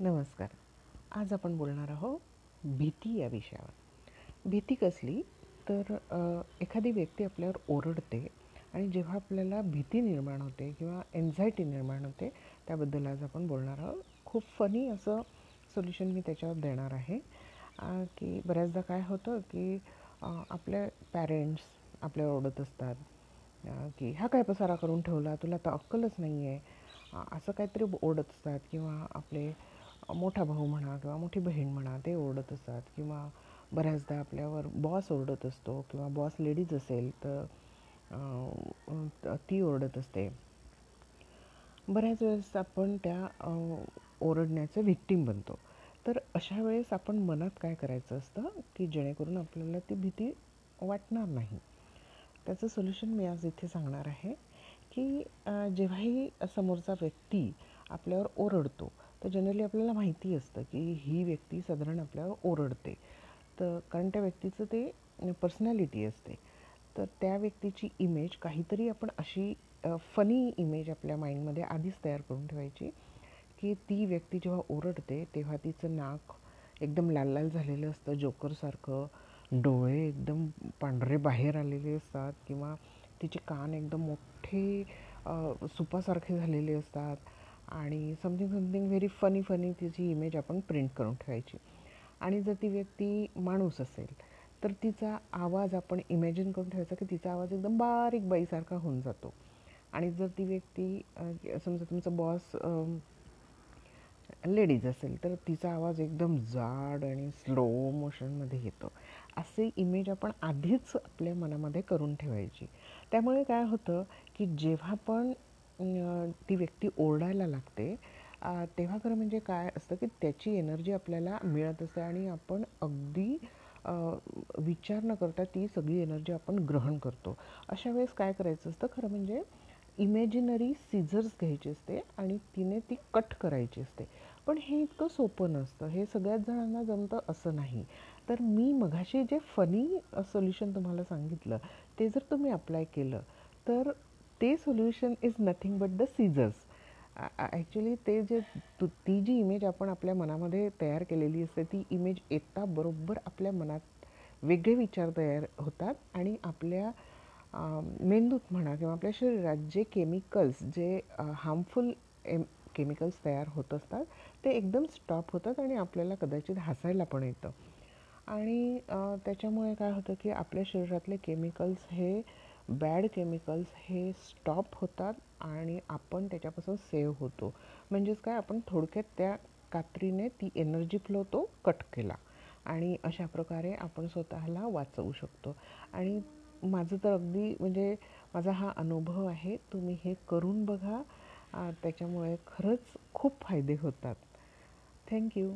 नमस्कार. आज आपण बोलणार आहोत भीती या विषयावर. भीती कसली? तर एखादी व्यक्ती आपल्यावर ओरडते आणि जेव्हा आपल्याला भीती निर्माण होते किंवा एन्झायटी निर्माण होते त्याबद्दल आज आपण बोलणार आहोत. खूप फनी असं सोल्युशन मी त्याच्यावर देणार आहे. की बऱ्याचदा काय होतं की आपल्या पॅरेंट्स आपल्यावर ओरडत असतात. की हा काय पसारा करून ठेवला? तुला तर अक्कलच नाही आहे असं काहीतरी ओढत असतात किंवा आपले मोठा भाऊ म्हणा किंवा मोठी बहीण म्हणा ते ओरडत असतात. किंवा बऱ्याचदा आपल्यावर बॉस ओरडत असतो किंवा बॉस लेडीज असेल तर ती ओरडत असते. बऱ्याच वेळेस आपण त्या ओरडण्याचं व्हिक्टीम बनतो. तर अशा वेळेस आपण मनात काय करायचं असतं? की जेणेकरून आपल्याला ती भीती वाटणार नाही. त्याचं सोल्युशन मी आज इथे सांगणार आहे की जेव्हाही समोरचा व्यक्ती आपल्यावर ओरडतो तर जनरली आपल्याला माहिती असतं की ही व्यक्ती साधारण आपल्यावर ओरडते. तर कारण त्या व्यक्तीचं ते पर्सनॅलिटी असते. तर त्या व्यक्तीची इमेज काहीतरी आपण अशी फनी इमेज आपल्या माइंडमध्ये आधीच तयार करून ठेवायची की ती व्यक्ती जेव्हा ओरडते तेव्हा तिचं नाक एकदम लाल लाल झालेलं असतं जोकरसारखं. डोळे एकदम पांढरे बाहेर आलेले असतात किंवा तिचे कान एकदम मोठे सुपासारखे झालेले असतात. आणि something something very funny funny तिची इमेज आपण प्रिंट करून ठेवायची. आणि जर ती व्यक्ती माणूस असेल तर तिचा आवाज आपण इमॅजिन करून ठेवायचा की तिचा आवाज एकदम बारीक बाईसारखा होऊन जातो. आणि जर ती व्यक्ती समजा तुमचा बॉस लेडीज असेल तर तिचा आवाज एकदम जाड आणि स्लो मोशनमध्ये येतो. असे इमेज आपण आधीच आपल्या मनामध्ये करून ठेवायची. त्यामुळे काय होतं की जेव्हा पण ती व्यक्ती ओरडायला लागते. तेव्हा खरं म्हणजे काय असतं की त्याची एनर्जी आपल्याला मिळत असते आणि आपण अगदी विचार न करता ती सगळी एनर्जी आपण ग्रहण करतो. अशा वेळेस काय करायचं असतं खरं म्हणजे इमॅजिनरी सीझर्स घ्यायची असते आणि तिने ती कट करायची असते. पण हे इतकं सोपं नसतं हे सगळ्याच जणांना जमतं असं नाही. तर मी मघाशी जे फनी सोल्युशन तुम्हाला सांगितलं ते जर तुम्ही अप्लाय केलं तर ते solution is nothing but the seizures actually ते जे तु ती जी इमेज आपण आपल्या मनामध्ये तयार केलेली असते ती इमेज येता बरोबर आपल्या मनात वेगळे विचार तयार होतात आणि आपल्या मेंदूत म्हणा किंवा आपल्या शरीरात जे केमिकल्स जे हार्मफुल एम केमिकल्स तयार होत असतात ते एकदम स्टॉप होतात आणि आपल्याला कदाचित हसायला पण येतं. आणि त्याच्यामुळे काय होतं की आपल्या शरीरातले केमिकल्स हे बॅड केमिकल्स हे स्टॉप होतात आणि आपण त्याच्यापासून सेव्ह होतो. म्हणजेच काय आपण थोडक्यात त्या कात्रीने ती एनर्जी फ्लो तो कट केला आणि अशा प्रकारे आपण स्वतःला वाचवू शकतो. आणि माझं तर अगदी म्हणजे माझा हा अनुभव आहे तुम्ही हे करून बघा. त्याच्यामुळे खरंच खूप फायदे होतात. थँक्यू